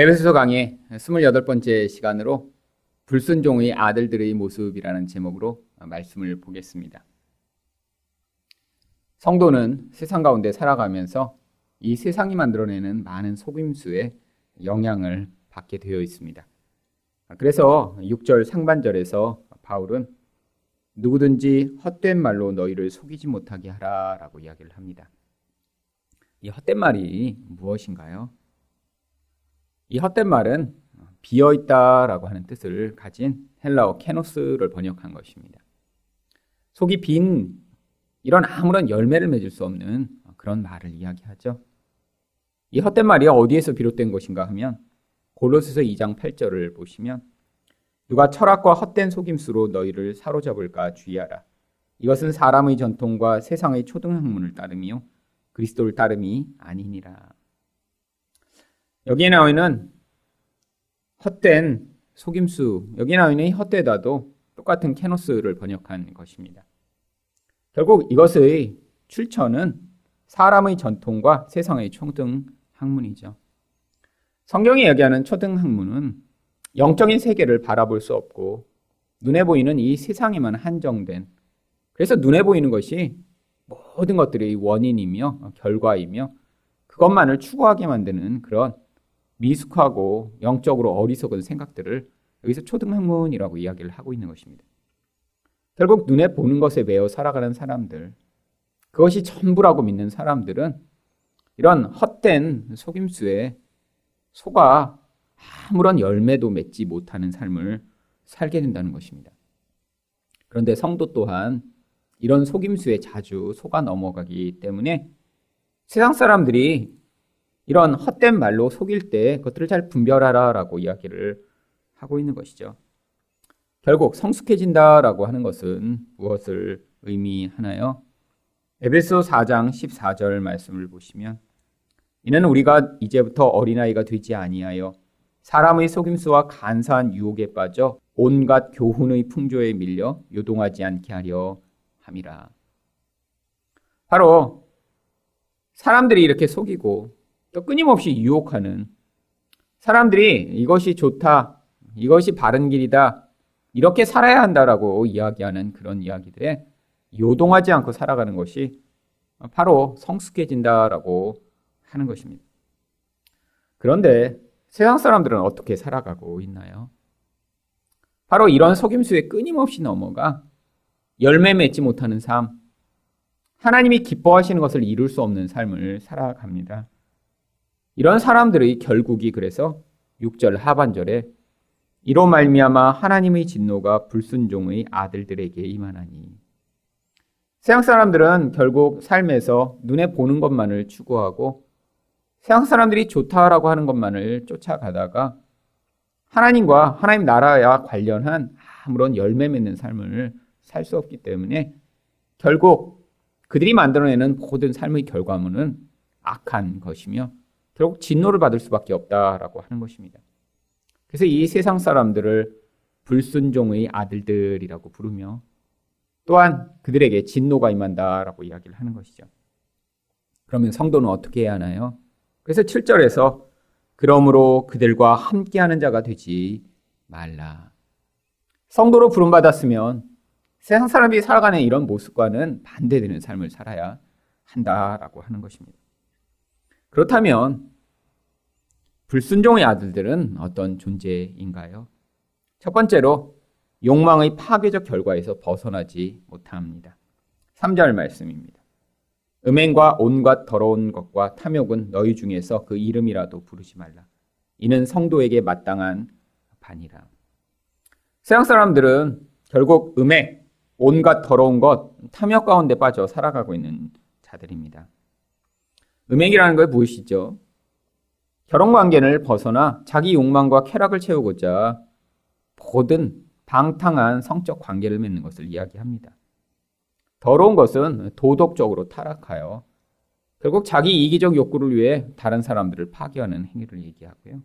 에베소서 강의 28번째 시간으로 불순종의 아들들의 모습이라는 제목으로 말씀을 보겠습니다. 성도는 세상 가운데 살아가면서 이 세상이 만들어내는 많은 속임수에 영향을 받게 되어 있습니다. 그래서 6절 상반절에서 바울은 누구든지 헛된 말로 너희를 속이지 못하게 하라라고 이야기를 합니다. 이 헛된 말이 무엇인가요? 이 헛된 말은 비어 있다라고 하는 뜻을 가진 헬라어 케노스를 번역한 것입니다. 속이 빈 이런 아무런 열매를 맺을 수 없는 그런 말을 이야기하죠. 이 헛된 말이 어디에서 비롯된 것인가 하면 골로새서 2장 8절을 보시면 누가 철학과 헛된 속임수로 너희를 사로잡을까 주의하라. 이것은 사람의 전통과 세상의 초등학문을 따르며 그리스도를 따름이 아니니라. 여기에 나와 있는 헛된 속임수, 여기 나와 있는 헛되다도 똑같은 케노스를 번역한 것입니다. 결국 이것의 출처는 사람의 전통과 세상의 초등 학문이죠. 성경이 얘기하는 초등 학문은 영적인 세계를 바라볼 수 없고 눈에 보이는 이 세상에만 한정된 그래서 눈에 보이는 것이 모든 것들의 원인이며 결과이며 그것만을 추구하게 만드는 그런 미숙하고 영적으로 어리석은 생각들을 여기서 초등학문이라고 이야기를 하고 있는 것입니다. 결국 눈에 보는 것에 매여 살아가는 사람들, 그것이 전부라고 믿는 사람들은 이런 헛된 속임수에 속아 아무런 열매도 맺지 못하는 삶을 살게 된다는 것입니다. 그런데 성도 또한 이런 속임수에 자주 속아 넘어가기 때문에 세상 사람들이 이런 헛된 말로 속일 때 그것들을 잘 분별하라라고 이야기를 하고 있는 것이죠. 결국 성숙해진다라고 하는 것은 무엇을 의미하나요? 에베소 4장 14절 말씀을 보시면 이는 우리가 이제부터 어린아이가 되지 아니하여 사람의 속임수와 간사한 유혹에 빠져 온갖 교훈의 풍조에 밀려 요동하지 않게 하려 함이라. 바로 사람들이 이렇게 속이고 또 끊임없이 유혹하는 사람들이 이것이 좋다, 이것이 바른 길이다, 이렇게 살아야 한다라고 이야기하는 그런 이야기들에 요동하지 않고 살아가는 것이 바로 성숙해진다라고 하는 것입니다. 그런데 세상 사람들은 어떻게 살아가고 있나요? 바로 이런 속임수에 끊임없이 넘어가 열매 맺지 못하는 삶, 하나님이 기뻐하시는 것을 이룰 수 없는 삶을 살아갑니다. 이런 사람들의 결국이 그래서 6절 하반절에 이로 말미암아 하나님의 진노가 불순종의 아들들에게 임하나니. 세상 사람들은 결국 삶에서 눈에 보는 것만을 추구하고 세상 사람들이 좋다라고 하는 것만을 쫓아가다가 하나님과 하나님 나라와 관련한 아무런 열매 맺는 삶을 살 수 없기 때문에 결국 그들이 만들어내는 모든 삶의 결과물은 악한 것이며 결국 진노를 받을 수밖에 없다라고 하는 것입니다. 그래서 이 세상 사람들을 불순종의 아들들이라고 부르며 또한 그들에게 진노가 임한다라고 이야기를 하는 것이죠. 그러면 성도는 어떻게 해야 하나요? 그래서 7절에서 그러므로 그들과 함께하는 자가 되지 말라. 성도로 부름받았으면 세상 사람이 살아가는 이런 모습과는 반대되는 삶을 살아야 한다라고 하는 것입니다. 그렇다면 불순종의 아들들은 어떤 존재인가요? 첫 번째로 욕망의 파괴적 결과에서 벗어나지 못합니다. 3절 말씀입니다. 음행과 온갖 더러운 것과 탐욕은 너희 중에서 그 이름이라도 부르지 말라. 이는 성도에게 마땅한 반이라. 세상 사람들은 결국 음행, 온갖 더러운 것, 탐욕 가운데 빠져 살아가고 있는 자들입니다. 음행이라는 걸 무엇이죠? 결혼 관계를 벗어나 자기 욕망과 쾌락을 채우고자 모든 방탕한 성적 관계를 맺는 것을 이야기합니다. 더러운 것은 도덕적으로 타락하여 결국 자기 이기적 욕구를 위해 다른 사람들을 파괴하는 행위를 얘기하고요.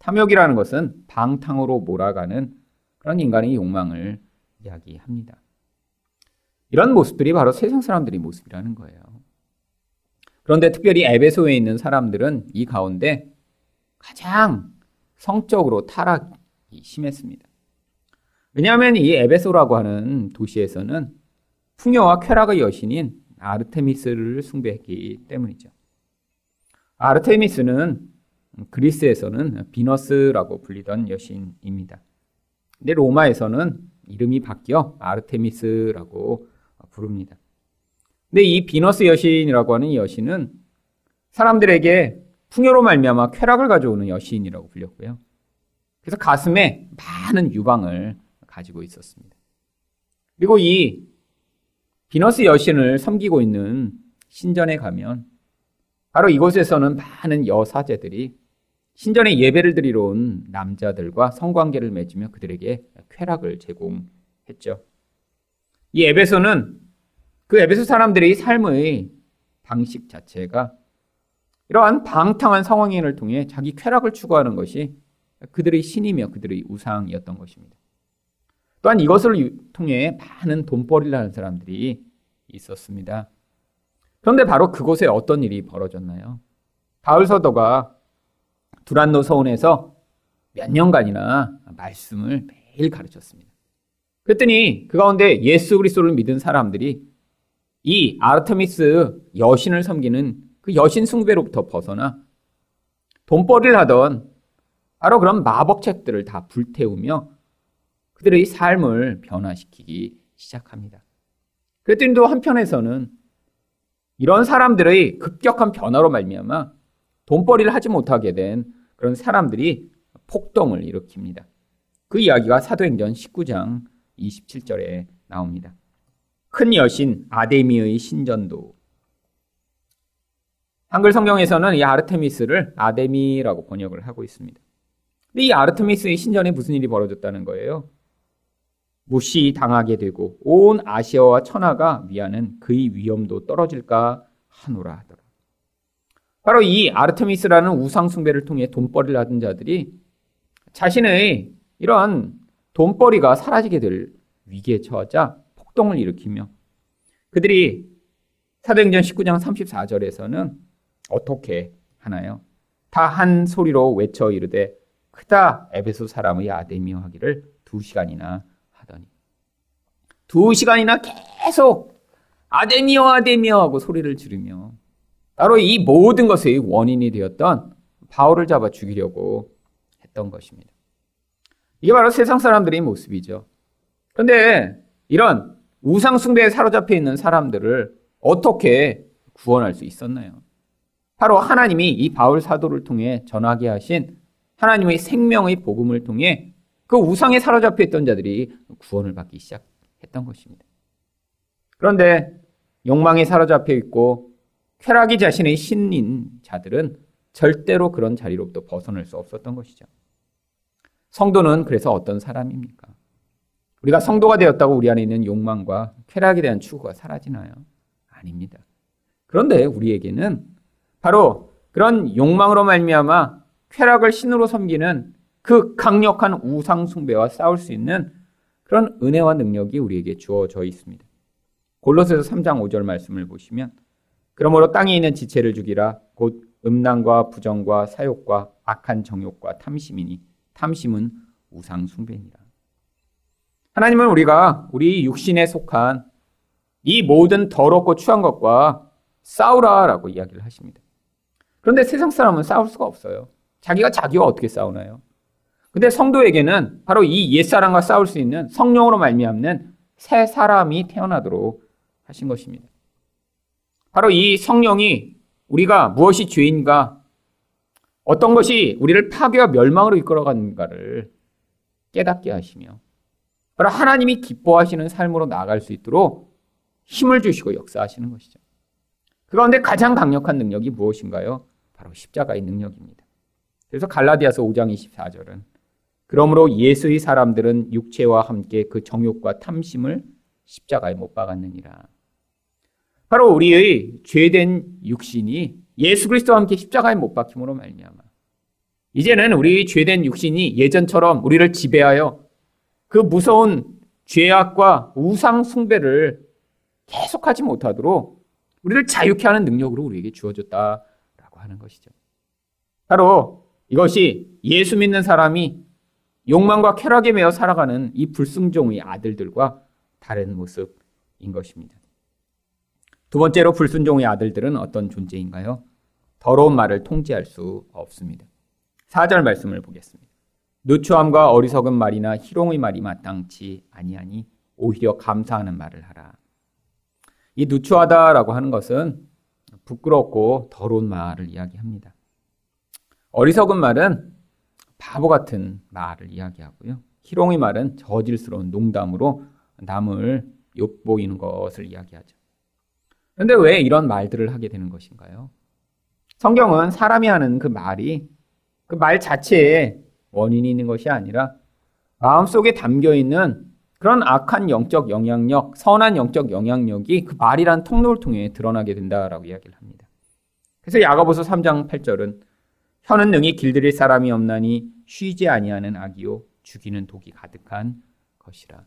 탐욕이라는 것은 방탕으로 몰아가는 그런 인간의 욕망을 이야기합니다. 이런 모습들이 바로 세상 사람들의 모습이라는 거예요. 그런데 특별히 에베소에 있는 사람들은 이 가운데 가장 성적으로 타락이 심했습니다. 왜냐하면 이 에베소라고 하는 도시에서는 풍요와 쾌락의 여신인 아르테미스를 숭배했기 때문이죠. 아르테미스는 그리스에서는 비너스라고 불리던 여신입니다. 근데 로마에서는 이름이 바뀌어 아르테미스라고 부릅니다. 근데 이 비너스 여신이라고 하는 여신은 사람들에게 풍요로 말미암아 쾌락을 가져오는 여신이라고 불렸고요. 그래서 가슴에 많은 유방을 가지고 있었습니다. 그리고 이 비너스 여신을 섬기고 있는 신전에 가면 바로 이곳에서는 많은 여사제들이 신전에 예배를 드리러 온 남자들과 성관계를 맺으며 그들에게 쾌락을 제공했죠. 이 에베소는 그 에베소 사람들의 삶의 방식 자체가 이러한 방탕한 상황인을 통해 자기 쾌락을 추구하는 것이 그들의 신이며 그들의 우상이었던 것입니다. 또한 이것을 통해 많은 돈벌이를 하는 사람들이 있었습니다. 그런데 바로 그곳에 어떤 일이 벌어졌나요? 바울 서도가 두란노 서원에서 몇 년간이나 말씀을 매일 가르쳤습니다. 그랬더니 그 가운데 예수 그리스도를 믿은 사람들이 이 아르테미스 여신을 섬기는 그 여신 숭배로부터 벗어나 돈벌이를 하던 바로 그런 마법책들을 다 불태우며 그들의 삶을 변화시키기 시작합니다. 그랬더니 또 한편에서는 이런 사람들의 급격한 변화로 말미암아 돈벌이를 하지 못하게 된 그런 사람들이 폭동을 일으킵니다. 그 이야기가 사도행전 19장 27절에 나옵니다. 큰 여신 아데미의 신전도 한글 성경에서는 이 아르테미스를 아데미라고 번역을 하고 있습니다. 근데 이 아르테미스의 신전에 무슨 일이 벌어졌다는 거예요? 무시당하게 되고 온 아시아와 천하가 미하는 그의 위엄도 떨어질까 하노라 하더라. 바로 이 아르테미스라는 우상 숭배를 통해 돈벌이를 하던 자들이 자신의 이러한 돈벌이가 사라지게 될 위기에 처하자 폭동을 일으키며 그들이 사도행전 19장 34절에서는 어떻게 하나요? 다 한 소리로 외쳐 이르되 크다 에베소 사람의 아데미어 하기를 두 시간이나 하더니 두 시간이나 계속 아데미어 아데미어 하고 소리를 지르며 바로 이 모든 것의 원인이 되었던 바울을 잡아 죽이려고 했던 것입니다. 이게 바로 세상 사람들의 모습이죠. 그런데 이런 우상숭배에 사로잡혀 있는 사람들을 어떻게 구원할 수 있었나요? 바로 하나님이 이 바울 사도를 통해 전하게 하신 하나님의 생명의 복음을 통해 그 우상에 사로잡혀 있던 자들이 구원을 받기 시작했던 것입니다. 그런데 욕망에 사로잡혀 있고 쾌락이 자신의 신인 자들은 절대로 그런 자리로부터 벗어날 수 없었던 것이죠. 성도는 그래서 어떤 사람입니까? 우리가 성도가 되었다고 우리 안에 있는 욕망과 쾌락에 대한 추구가 사라지나요? 아닙니다. 그런데 우리에게는 바로 그런 욕망으로 말미암아 쾌락을 신으로 섬기는 그 강력한 우상 숭배와 싸울 수 있는 그런 은혜와 능력이 우리에게 주어져 있습니다. 골로새서 3장 5절 말씀을 보시면 그러므로 땅에 있는 지체를 죽이라 곧 음란과 부정과 사욕과 악한 정욕과 탐심이니 탐심은 우상 숭배니라. 하나님은 우리가 우리 육신에 속한 이 모든 더럽고 추한 것과 싸우라라고 이야기를 하십니다. 그런데 세상 사람은 싸울 수가 없어요. 자기가 자기와 어떻게 싸우나요? 근데 성도에게는 바로 이 옛사람과 싸울 수 있는 성령으로 말미암는 새 사람이 태어나도록 하신 것입니다. 바로 이 성령이 우리가 무엇이 죄인가, 어떤 것이 우리를 파괴와 멸망으로 이끌어가는가를 깨닫게 하시며, 바로 하나님이 기뻐하시는 삶으로 나아갈 수 있도록 힘을 주시고 역사하시는 것이죠. 그 가운데 가장 강력한 능력이 무엇인가요? 바로 십자가의 능력입니다. 그래서 갈라디아서 5장 24절은 그러므로 예수의 사람들은 육체와 함께 그 정욕과 탐심을 십자가에 못 박았느니라. 바로 우리의 죄된 육신이 예수 그리스도와 함께 십자가에 못 박힘으로 말미암아 이제는 우리 죄된 육신이 예전처럼 우리를 지배하여 그 무서운 죄악과 우상 숭배를 계속하지 못하도록 우리를 자유케 하는 능력으로 우리에게 주어졌다라고 하는 것이죠. 바로 이것이 예수 믿는 사람이 욕망과 쾌락에 매여 살아가는 이 불순종의 아들들과 다른 모습인 것입니다. 두 번째로 불순종의 아들들은 어떤 존재인가요? 더러운 말을 통제할 수 없습니다. 4절 말씀을 보겠습니다. 누추함과 어리석은 말이나 희롱의 말이 마땅치 아니하니 오히려 감사하는 말을 하라. 이 누추하다라고 하는 것은 부끄럽고 더러운 말을 이야기합니다. 어리석은 말은 바보 같은 말을 이야기하고요. 희롱의 말은 저질스러운 농담으로 남을 엿보이는 것을 이야기하죠. 그런데 왜 이런 말들을 하게 되는 것인가요? 성경은 사람이 하는 그 말이 그 말 자체에 원인이 있는 것이 아니라 마음속에 담겨 있는 그런 악한 영적 영향력, 선한 영적 영향력이 그 말이란 통로를 통해 드러나게 된다라고 이야기를 합니다. 그래서 야가보서 3장 8절은 혀는 능히 길들일 사람이 없나니 쉬지 아니하는 악이요 죽이는 독이 가득한 것이라.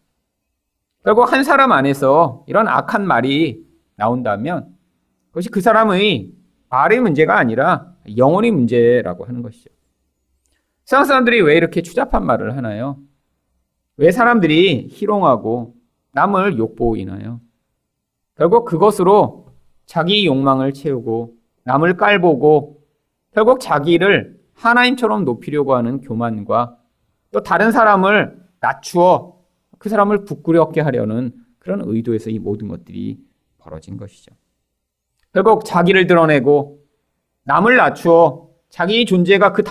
결국 한 사람 안에서 이런 악한 말이 나온다면 그것이 그 사람의 말의 문제가 아니라 영혼의 문제라고 하는 것이죠. 세상 사람들이 왜 이렇게 추잡한 말을 하나요? 왜 사람들이 희롱하고 남을 욕보이나요? 결국 그것으로 자기 욕망을 채우고 남을 깔보고 결국 자기를 하나님처럼 높이려고 하는 교만과 또 다른 사람을 낮추어 그 사람을 부끄럽게 하려는 그런 의도에서 이 모든 것들이 벌어진 것이죠. 결국 자기를 드러내고 남을 낮추어 자기 존재가 그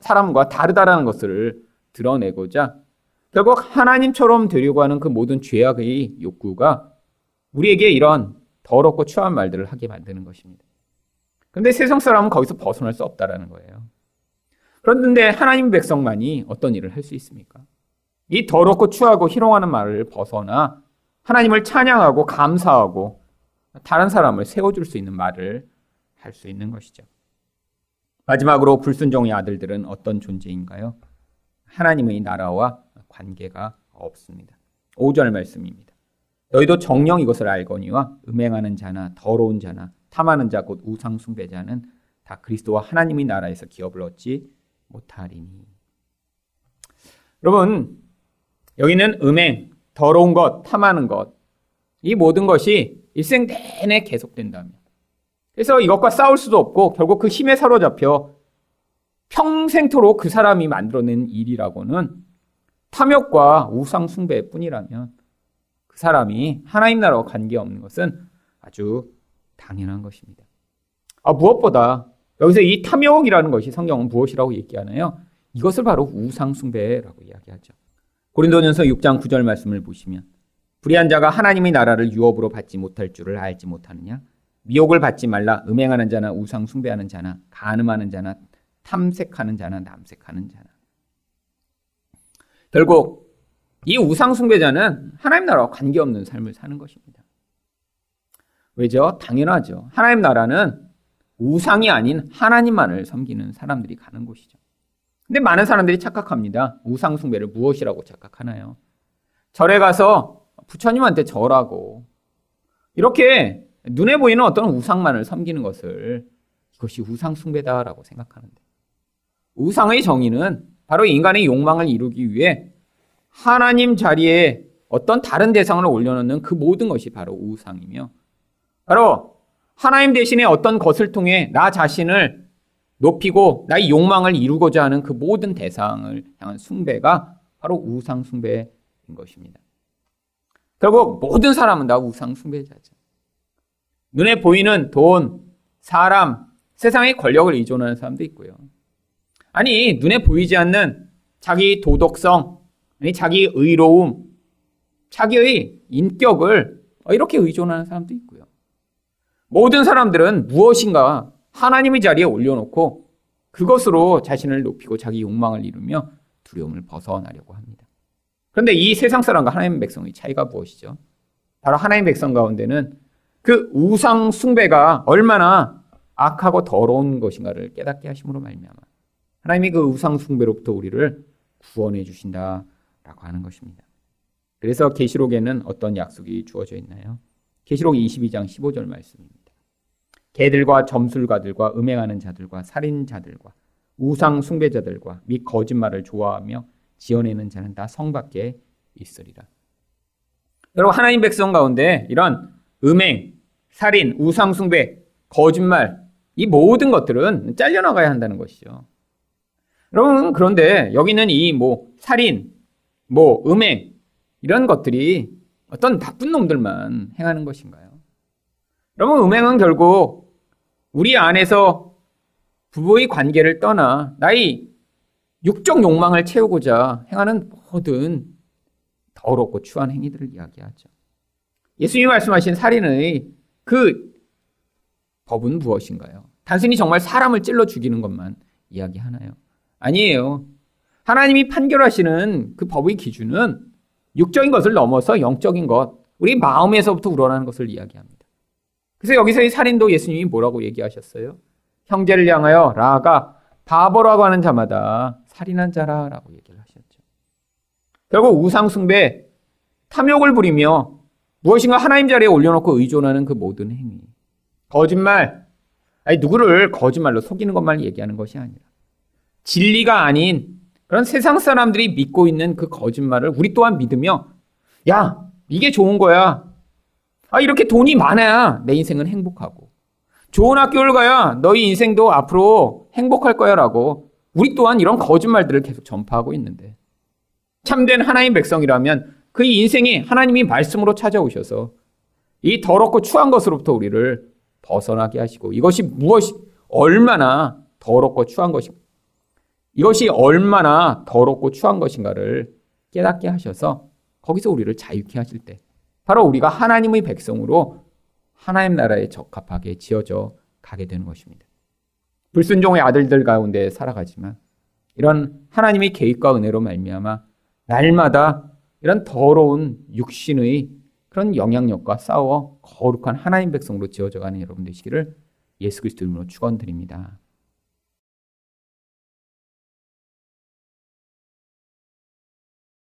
사람과 다르다라는 것을 드러내고자 결국 하나님처럼 되려고 하는 그 모든 죄악의 욕구가 우리에게 이런 더럽고 추한 말들을 하게 만드는 것입니다. 근데 세상 사람은 거기서 벗어날 수 없다라는 거예요. 그런데 하나님 백성만이 어떤 일을 할 수 있습니까? 이 더럽고 추하고 희롱하는 말을 벗어나 하나님을 찬양하고 감사하고 다른 사람을 세워줄 수 있는 말을 할 수 있는 것이죠. 마지막으로 불순종의 아들들은 어떤 존재인가요? 하나님의 나라와 관계가 없습니다. 5절 말씀입니다. 너희도 정령 이것을 알거니와 음행하는 자나 더러운 자나 탐하는 자 곧 우상 숭배자는 다 그리스도와 하나님의 나라에서 기업을 얻지 못하리니. 여러분 여기는 음행, 더러운 것, 탐하는 것, 이 모든 것이 일생 내내 계속된다면. 그래서 이것과 싸울 수도 없고 결국 그 힘에 사로잡혀 평생토록 그 사람이 만들어낸 일이라고는 탐욕과 우상 숭배 뿐이라면 그 사람이 하나님 나라와 관계없는 것은 아주 당연한 것입니다. 아, 무엇보다 여기서 이 탐욕이라는 것이 성경은 무엇이라고 얘기하나요? 이것을 바로 우상숭배라고 이야기하죠. 고린도전서 6장 9절 말씀을 보시면 불의한 자가 하나님의 나라를 유업으로 받지 못할 줄을 알지 못하느냐? 미혹을 받지 말라 음행하는 자나 우상 숭배하는 자나 간음하는 자나 탐색하는 자나 남색하는 자나 결국 이 우상 숭배자는 하나님 나라와 관계없는 삶을 사는 것입니다. 왜죠? 당연하죠. 하나님 나라는 우상이 아닌 하나님만을 섬기는 사람들이 가는 곳이죠. 근데 많은 사람들이 착각합니다. 우상 숭배를 무엇이라고 착각하나요? 절에 가서 부처님한테 절하고 이렇게 눈에 보이는 어떤 우상만을 섬기는 것을 이것이 우상 숭배다라고 생각하는데 우상의 정의는 바로 인간의 욕망을 이루기 위해 하나님 자리에 어떤 다른 대상을 올려놓는 그 모든 것이 바로 우상이며 바로 하나님 대신에 어떤 것을 통해 나 자신을 높이고 나의 욕망을 이루고자 하는 그 모든 대상을 향한 숭배가 바로 우상 숭배인 것입니다. 결국 모든 사람은 다 우상 숭배자죠. 눈에 보이는 돈, 사람, 세상의 권력을 의존하는 사람도 있고요. 아니, 눈에 보이지 않는 자기 도덕성, 자기 의로움, 자기의 인격을 이렇게 의존하는 사람도 있고요. 모든 사람들은 무엇인가 하나님의 자리에 올려놓고 그것으로 자신을 높이고 자기 욕망을 이루며 두려움을 벗어나려고 합니다. 그런데 이 세상 사람과 하나님 백성의 차이가 무엇이죠? 바로 하나님 백성 가운데는 그 우상 숭배가 얼마나 악하고 더러운 것인가를 깨닫게 하심으로 말미암아 하나님이 그 우상 숭배로부터 우리를 구원해 주신다라고 하는 것입니다. 그래서 계시록에는 어떤 약속이 주어져 있나요? 계시록 22장 15절 말씀입니다. 개들과 점술가들과 음행하는 자들과 살인자들과 우상 숭배자들과 및 거짓말을 좋아하며 지어내는 자는 다 성 밖에 있으리라. 여러분 하나님 백성 가운데 이런 음행, 살인, 우상 숭배, 거짓말 이 모든 것들은 잘려나가야 한다는 것이죠. 여러분 그런데 여기는 이 뭐 살인, 뭐 음행 이런 것들이 어떤 나쁜 놈들만 행하는 것인가요? 여러분 음행은 결국 우리 안에서 부부의 관계를 떠나 나의 육적 욕망을 채우고자 행하는 모든 더럽고 추한 행위들을 이야기하죠. 예수님이 말씀하신 살인의 그 법은 무엇인가요? 단순히 정말 사람을 찔러 죽이는 것만 이야기하나요? 아니에요. 하나님이 판결하시는 그 법의 기준은 육적인 것을 넘어서 영적인 것, 우리 마음에서부터 우러나는 것을 이야기합니다. 그래서 여기서 이 살인도 예수님이 뭐라고 얘기하셨어요? 형제를 향하여 라가 바보라고 하는 자마다 살인한 자라라고 얘기를 하셨죠. 결국 우상숭배, 탐욕을 부리며 무엇인가 하나님 자리에 올려놓고 의존하는 그 모든 행위. 거짓말, 아니 누구를 거짓말로 속이는 것만 얘기하는 것이 아니라 진리가 아닌 그런 세상 사람들이 믿고 있는 그 거짓말을 우리 또한 믿으며 야 이게 좋은 거야. 아 이렇게 돈이 많아야 내 인생은 행복하고 좋은 학교를 가야 너희 인생도 앞으로 행복할 거야 라고 우리 또한 이런 거짓말들을 계속 전파하고 있는데 참된 하나님 백성이라면 그 인생이 하나님이 말씀으로 찾아오셔서 이 더럽고 추한 것으로부터 우리를 벗어나게 하시고 이것이 무엇이 얼마나 더럽고 추한 것인가 이것이 얼마나 더럽고 추한 것인가를 깨닫게 하셔서 거기서 우리를 자유케 하실 때 바로 우리가 하나님의 백성으로 하나님 나라에 적합하게 지어져 가게 되는 것입니다. 불순종의 아들들 가운데 살아가지만 이런 하나님의 계획과 은혜로 말미암아 날마다 이런 더러운 육신의 그런 영향력과 싸워 거룩한 하나님 백성으로 지어져 가는 여러분 되시기를 예수 그리스도 이름으로 축원드립니다.